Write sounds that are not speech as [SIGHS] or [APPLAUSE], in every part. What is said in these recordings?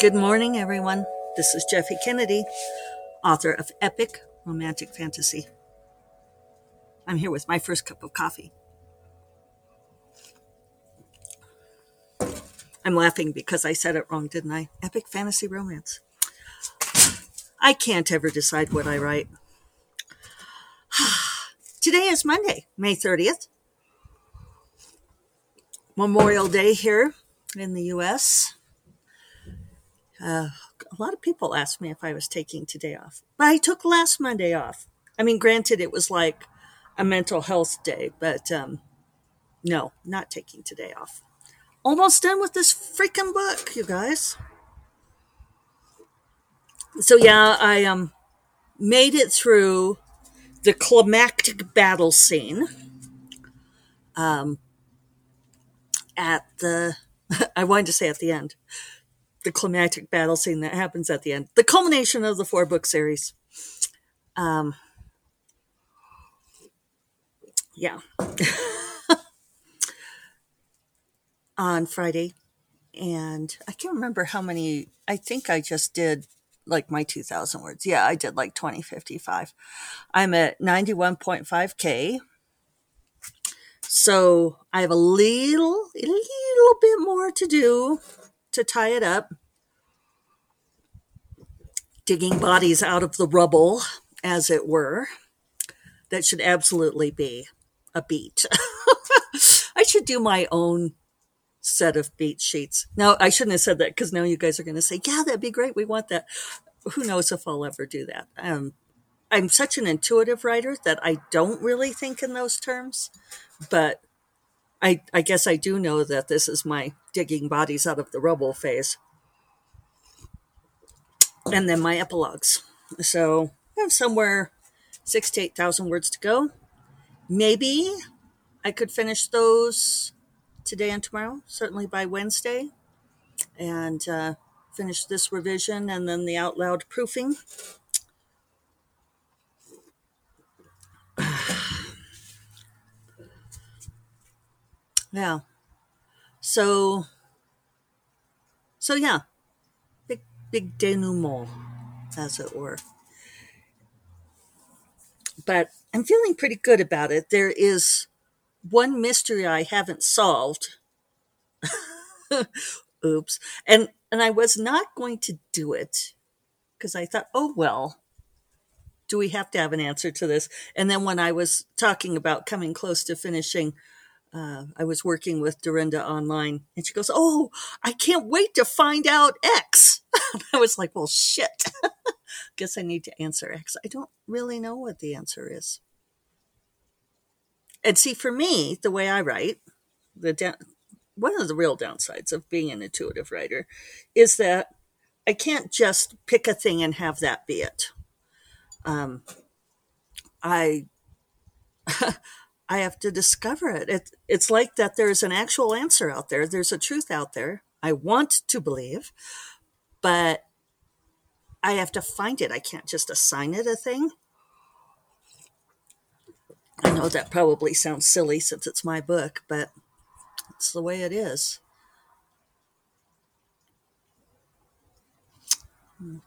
Good morning, everyone. This is Jeffe Kennedy, author of Epic Romantic Fantasy. I'm here with my first cup of coffee. I'm laughing because I said it wrong, didn't I? Epic fantasy romance. I can't ever decide what I write. [SIGHS] Today is Monday, May 30th. Memorial Day here in the US. Uh, a lot of people asked me if I was taking today off, but I took last Monday off. I mean, granted, it was like a mental health day, but um, no, not taking today off. Almost done with this freaking book, you guys. So yeah, I um made it through the climactic battle scene. Um, at the [LAUGHS] I wanted to say at the end the climactic battle scene that happens at the end, the culmination of the four book series. Um, yeah. [LAUGHS] On Friday. And I can't remember how many, I think I just did like my 2000 words. Yeah, I did like 2055. I'm at 91.5K. So I have a little, a little bit more to do to tie it up, digging bodies out of the rubble, as it were. That should absolutely be a beat. [LAUGHS] I should do my own set of beat sheets. Now, I shouldn't have said that because now you guys are going to say, yeah, that'd be great. We want that. Who knows if I'll ever do that? Um, I'm such an intuitive writer that I don't really think in those terms, but I, I guess I do know that this is my digging bodies out of the rubble phase. And then my epilogues. So I have somewhere six to 8,000 words to go. Maybe I could finish those today and tomorrow, certainly by Wednesday, and uh, finish this revision and then the out loud proofing. [SIGHS] [SIGHS] Yeah. So, so yeah, big big denouement, as it were. But I'm feeling pretty good about it. There is one mystery I haven't solved. [LAUGHS] Oops. And and I was not going to do it because I thought, oh well, do we have to have an answer to this? And then when I was talking about coming close to finishing uh, I was working with Darynda online, and she goes, "Oh, I can't wait to find out X." [LAUGHS] I was like, "Well, shit. [LAUGHS] Guess I need to answer X. I don't really know what the answer is." And see, for me, the way I write, the da- one of the real downsides of being an intuitive writer is that I can't just pick a thing and have that be it. Um, I [LAUGHS] I have to discover it. it. It's like that there's an actual answer out there, there's a truth out there. I want to believe, but I have to find it. I can't just assign it a thing. I know that probably sounds silly since it's my book, but it's the way it is. Hmm.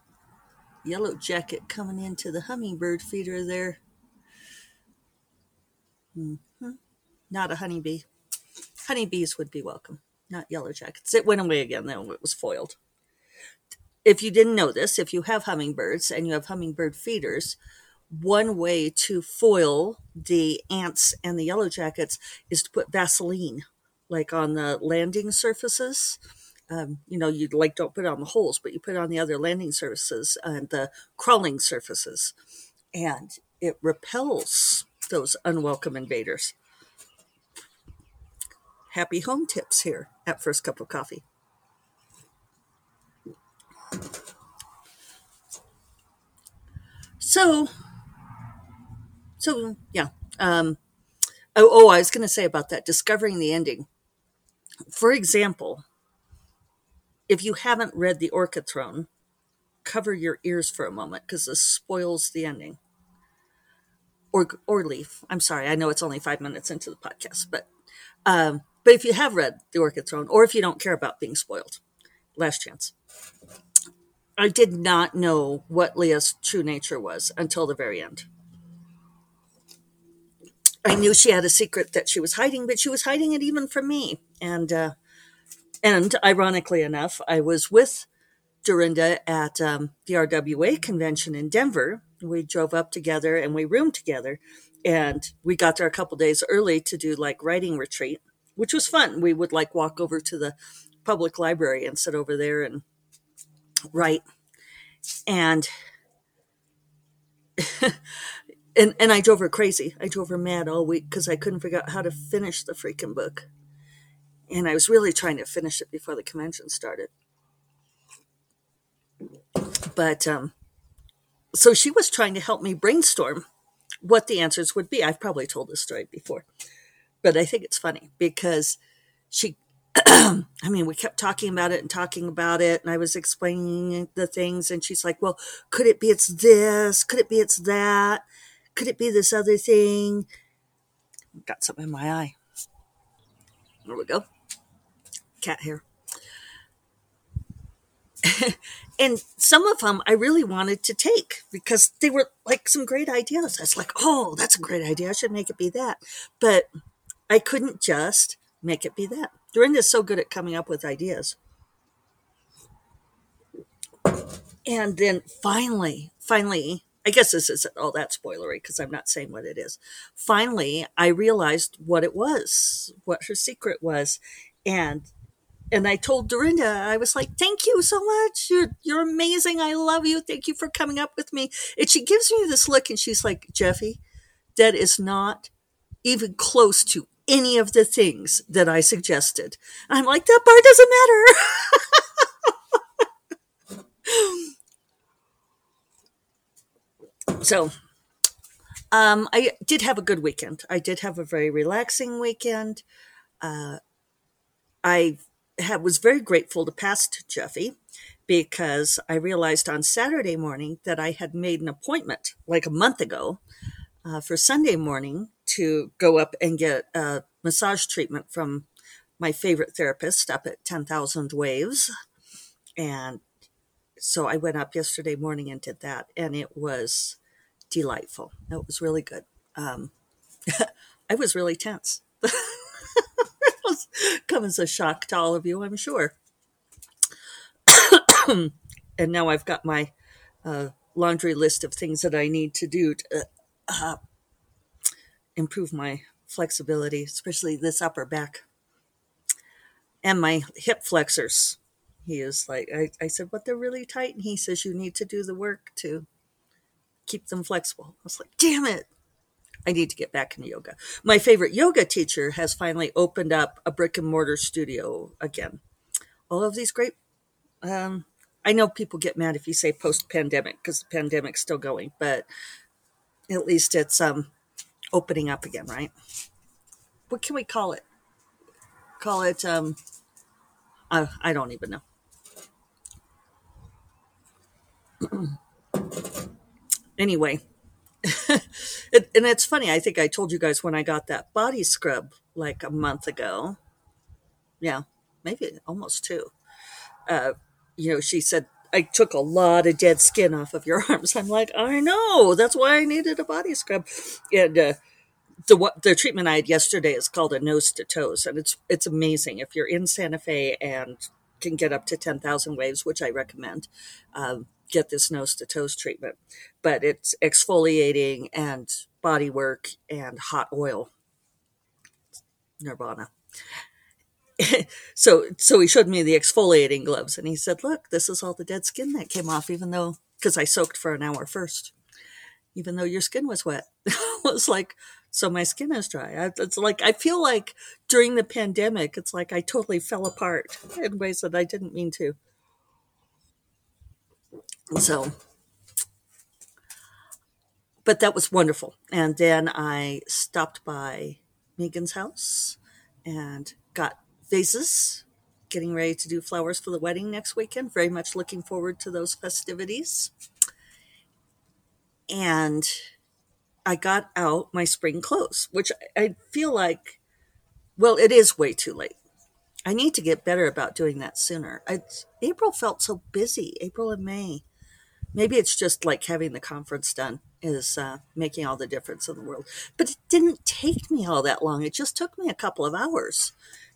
Yellow jacket coming into the hummingbird feeder there. Mm-hmm. Not a honeybee. Honeybees would be welcome, not yellow jackets. It went away again, though it was foiled. If you didn't know this, if you have hummingbirds and you have hummingbird feeders, one way to foil the ants and the yellow jackets is to put Vaseline, like on the landing surfaces. Um, you know, you like don't put it on the holes, but you put it on the other landing surfaces and the crawling surfaces, and it repels those unwelcome invaders. Happy home tips here at First Cup of Coffee. So, so yeah. Um, oh, oh, I was going to say about that discovering the ending. For example, if you haven't read The Orchid Throne, cover your ears for a moment because this spoils the ending or or leaf. I'm sorry, I know it's only five minutes into the podcast, but um, but if you have read The Orchid Throne, or if you don't care about being spoiled, Last Chance. I did not know what Lia's true nature was until the very end. I knew she had a secret that she was hiding, but she was hiding it even from me. And uh, and ironically enough, I was with Darynda at um, the RWA convention in Denver. We drove up together and we roomed together, and we got there a couple days early to do like writing retreat, which was fun. We would like walk over to the public library and sit over there and write, and [LAUGHS] and and I drove her crazy. I drove her mad all week because I couldn't figure out how to finish the freaking book, and I was really trying to finish it before the convention started. But um, so she was trying to help me brainstorm what the answers would be. I've probably told this story before, but I think it's funny because she [CLEARS THROAT] I mean, we kept talking about it and talking about it, and I was explaining the things, and she's like, Well, could it be it's this? Could it be it's that? Could it be this other thing? Got something in my eye. There we go. Cat hair. [LAUGHS] and some of them I really wanted to take because they were like some great ideas. I was like, oh, that's a great idea. I should make it be that. But I couldn't just make it be that. Darynda's so good at coming up with ideas. And then finally, finally, I guess this isn't all that spoilery because I'm not saying what it is. Finally, I realized what it was, what her secret was. And and I told Darynda, I was like, "Thank you so much. You're you're amazing. I love you. Thank you for coming up with me." And she gives me this look, and she's like, "Jeffe, that is not even close to any of the things that I suggested." I'm like, "That part doesn't matter." [LAUGHS] so, um, I did have a good weekend. I did have a very relaxing weekend. Uh, I had, was very grateful to pass to Jeffe because I realized on Saturday morning that I had made an appointment like a month ago uh, for Sunday morning to go up and get a massage treatment from my favorite therapist up at 10,000 Waves. And so I went up yesterday morning and did that, and it was delightful. It was really good. Um, [LAUGHS] I was really tense. [LAUGHS] come as a shock to all of you, I'm sure. and now I've got my uh, laundry list of things that I need to do to uh, improve my flexibility, especially this upper back and my hip flexors. He is like, I, I said, but they're really tight. And he says, you need to do the work to keep them flexible. I was like, damn it. I need to get back into yoga. My favorite yoga teacher has finally opened up a brick and mortar studio again. All of these great, um, I know people get mad if you say post pandemic because the pandemic's still going, but at least it's um, opening up again, right? What can we call it? Call it, um, uh, I don't even know. [CLEARS THROAT] anyway, [LAUGHS] it, and it's funny. I think I told you guys when I got that body scrub like a month ago. Yeah, maybe almost two. Uh, you know, she said I took a lot of dead skin off of your [LAUGHS] arms. I'm like, I know. That's why I needed a body scrub. And uh, the the treatment I had yesterday is called a nose to toes, and it's it's amazing. If you're in Santa Fe and can get up to ten thousand waves, which I recommend. Um, get this nose to toes treatment, but it's exfoliating and body work and hot oil. Nirvana. [LAUGHS] so so he showed me the exfoliating gloves and he said, "Look, this is all the dead skin that came off even though because I soaked for an hour first. Even though your skin was wet." [LAUGHS] I was like so my skin is dry. I, it's like I feel like during the pandemic, it's like I totally fell apart in ways that I didn't mean to. So, but that was wonderful. And then I stopped by Megan's house and got vases, getting ready to do flowers for the wedding next weekend. Very much looking forward to those festivities. And I got out my spring clothes, which I feel like, well, it is way too late. I need to get better about doing that sooner. I, April felt so busy, April and May. Maybe it's just like having the conference done is uh, making all the difference in the world. But it didn't take me all that long. It just took me a couple of hours.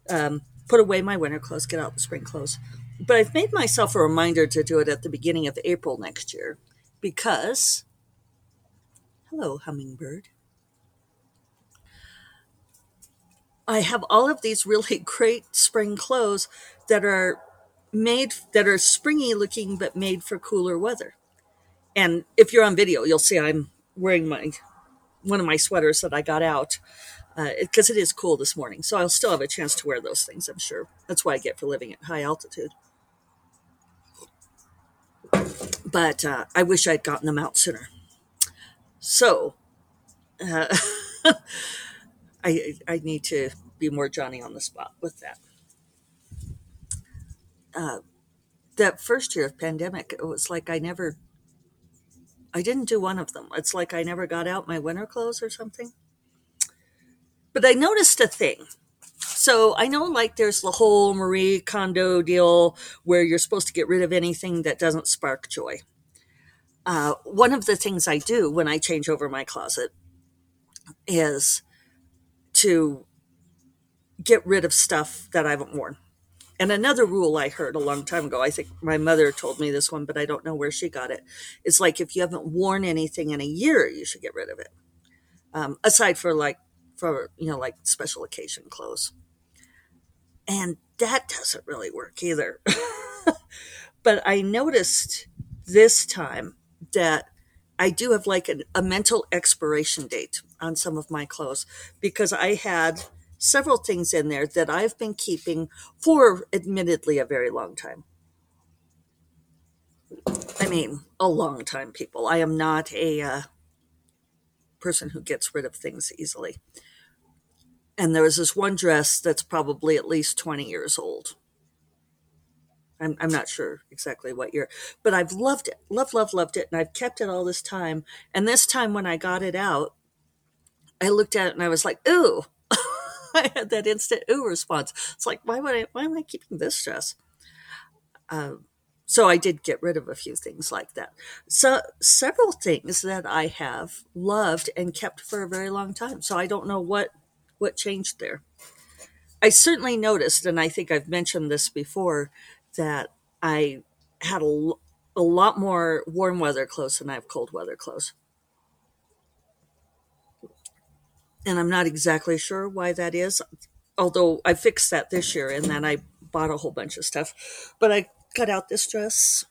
Um, put away my winter clothes, get out the spring clothes. But I've made myself a reminder to do it at the beginning of April next year because, hello, hummingbird. I have all of these really [LAUGHS] great spring clothes that are made that are springy looking but made for cooler weather. And if you're on video, you'll see I'm wearing my one of my sweaters that I got out because uh, it is cool this morning. So I'll still have a chance to wear those things, I'm sure. That's why I get for living at high altitude. But uh, I wish I'd gotten them out sooner. So uh, [LAUGHS] I, I need to be more Johnny on the spot with that. Uh, that first year of pandemic, it was like I never, I didn't do one of them. It's like I never got out my winter clothes or something. But I noticed a thing. So I know, like, there's the whole Marie Kondo deal where you're supposed to get rid of anything that doesn't spark joy. Uh, one of the things I do when I change over my closet is to get rid of stuff that I haven't worn. And another rule I heard a long time ago, I think my mother told me this one, but I don't know where she got it. It's like if you haven't worn anything in a year, you should get rid of it. Um, aside for like for you know like special occasion clothes and that doesn't really work either [LAUGHS] but i noticed this time that i do have like a, a mental expiration date on some of my clothes because i had several things in there that i've been keeping for admittedly a very long time i mean a long time people i am not a uh, person who gets rid of things easily and there was this one dress that's probably at least 20 years old. I'm, I'm not sure exactly what year, but I've loved it, loved, loved, loved it. And I've kept it all this time. And this time when I got it out, I looked at it and I was like, ooh, I [LAUGHS] had that instant ooh response. It's like, why would I, why am I keeping this dress? Um, so I did get rid of a few things like that. So several things that I have loved and kept for a very long time. So I don't know what what changed there. I certainly noticed, and I think I've mentioned this before, that I had a, a lot more warm weather clothes than I have cold weather clothes. And I'm not exactly sure why that is, although I fixed that this year and then I bought a whole bunch of stuff. But I cut out this dress,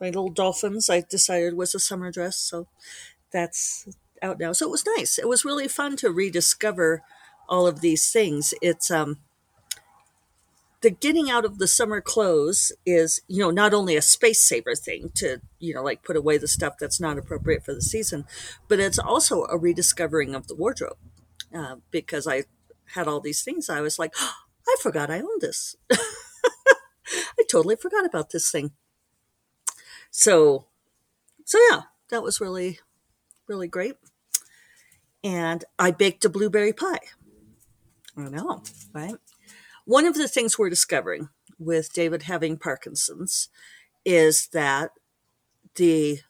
my little dolphins, I decided was a summer dress. So that's out now. So it was nice. It was really fun to rediscover all of these things. It's um, the getting out of the summer clothes is, you know, not only a space saver thing to, you know, like put away the stuff that's not appropriate for the season, but it's also a rediscovering of the wardrobe uh, because I had all these things. I was like, oh, [GASPS] I forgot I owned this. [LAUGHS] I totally forgot about this thing. So, so yeah, that was really, really great. And I baked a blueberry pie. I know, right? One of the things we're discovering with David having Parkinson's is that the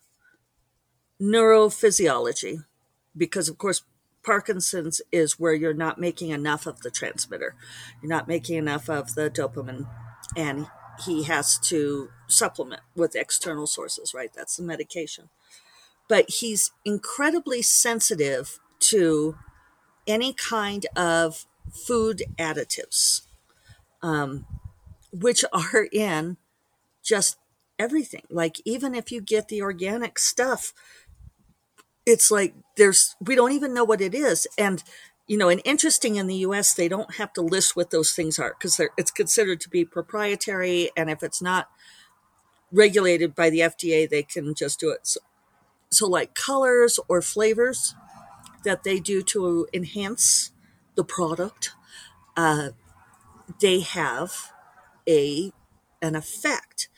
neurophysiology, because of course, Parkinson's is where you're not making enough of the transmitter, you're not making enough of the dopamine, and he has to supplement with external sources, right? That's the medication. But he's incredibly sensitive to any kind of food additives, um, which are in just everything. Like, even if you get the organic stuff, it's like there's, we don't even know what it is. And, you know, and interesting in the US, they don't have to list what those things are because it's considered to be proprietary. And if it's not regulated by the FDA, they can just do it. So, so like colors or flavors that they do to enhance the product, uh, they have a an effect.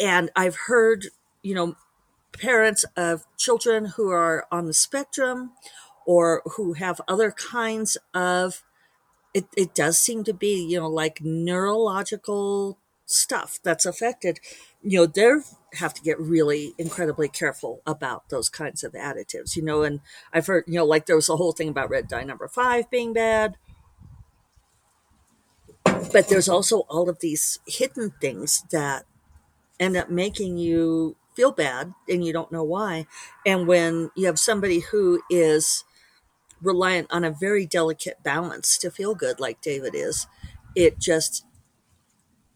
And I've heard, you know, parents of children who are on the spectrum or who have other kinds of it, it does seem to be, you know, like neurological stuff that's affected. You know, they have to get really incredibly careful about those kinds of additives, you know, and I've heard, you know, like there was a whole thing about red dye number five being bad. But there's also all of these hidden things that end up making you feel bad and you don't know why. And when you have somebody who is reliant on a very delicate balance to feel good, like David is, it just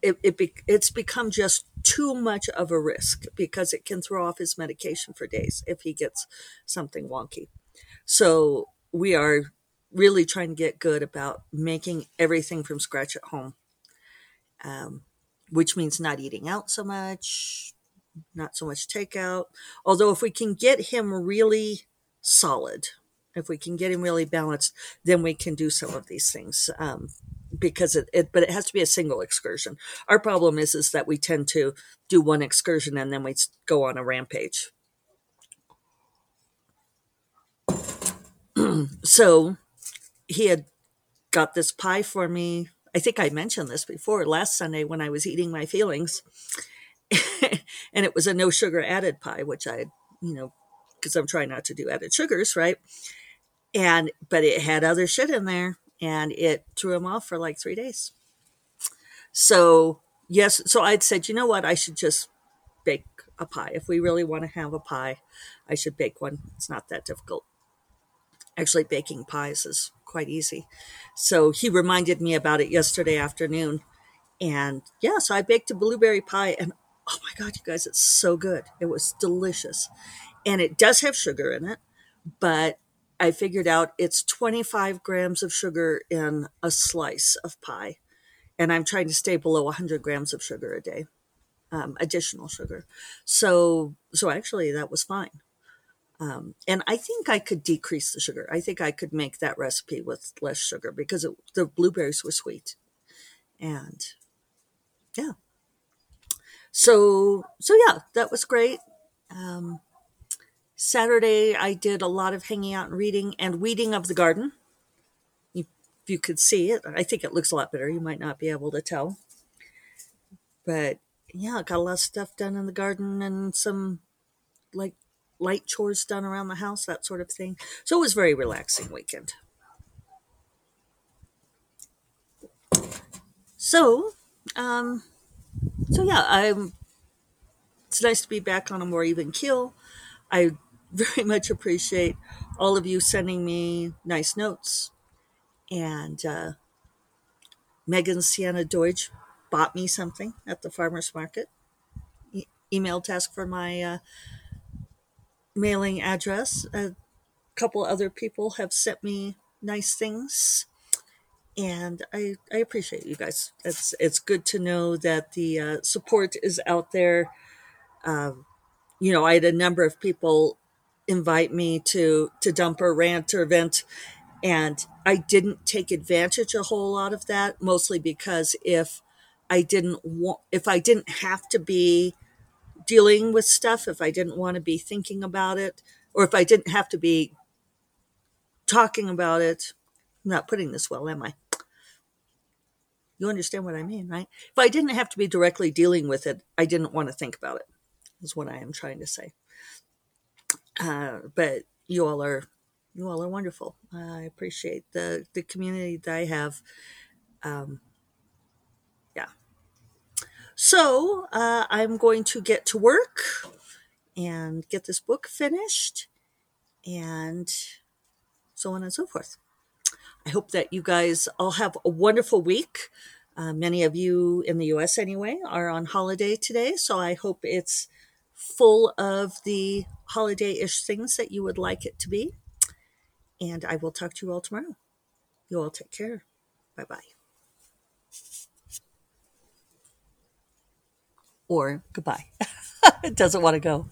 it, it be, it's become just too much of a risk because it can throw off his medication for days if he gets something wonky. So we are really trying to get good about making everything from scratch at home, um, which means not eating out so much, not so much takeout. Although, if we can get him really solid, if we can get him really balanced, then we can do some of these things. Um, because it, it, but it has to be a single excursion. Our problem is is that we tend to do one excursion and then we go on a rampage. [CLEARS THROAT] so he had got this pie for me. I think I mentioned this before last Sunday when I was eating my feelings. [LAUGHS] and it was a no sugar added pie, which I, you know, because I'm trying not to do added sugars, right? And but it had other shit in there, and it threw him off for like three days. So yes, so I'd said, you know what, I should just bake a pie. If we really want to have a pie, I should bake one. It's not that difficult. Actually, baking pies is quite easy. So he reminded me about it yesterday afternoon. And yeah, so I baked a blueberry pie and oh my God, you guys, it's so good. It was delicious. And it does have sugar in it, but I figured out it's 25 grams of sugar in a slice of pie. And I'm trying to stay below 100 grams of sugar a day, um, additional sugar. So, so actually, that was fine. Um, and I think I could decrease the sugar. I think I could make that recipe with less sugar because it, the blueberries were sweet. And yeah, so so yeah, that was great. Um, Saturday, I did a lot of hanging out and reading and weeding of the garden. if you could see it, I think it looks a lot better. You might not be able to tell, but yeah, I got a lot of stuff done in the garden and some like light chores done around the house, that sort of thing. So it was very relaxing weekend. So, um, so yeah, I'm. It's nice to be back on a more even keel. I [LAUGHS] very much appreciate all of you sending me nice notes. And uh, Megan Sienna Deutsch bought me something at the farmer's market. E- email task for my uh, mailing address. A couple other people have sent me nice things. And I, I appreciate you guys. It's it's good to know that the uh, support is out there. Um, you know, I had a number of people invite me to to dump or rant or vent and I didn't take advantage a whole lot of that mostly because if I didn't want if I didn't have to be dealing with stuff if I didn't want to be thinking about it or if I didn't have to be talking about it I'm not putting this well am I you understand what I mean right if I didn't have to be directly dealing with it I didn't want to think about it is what I am trying to say uh, but you all are you all are wonderful. I appreciate the the community that I have. Um, yeah. So uh, I'm going to get to work and get this book finished, and so on and so forth. I hope that you guys all have a wonderful week. Uh, many of you in the U.S. anyway are on holiday today, so I hope it's full of the holiday ish things that you would like it to be. And I will talk to you all tomorrow. You all take care. Bye bye. Or goodbye. [LAUGHS] it doesn't want to go.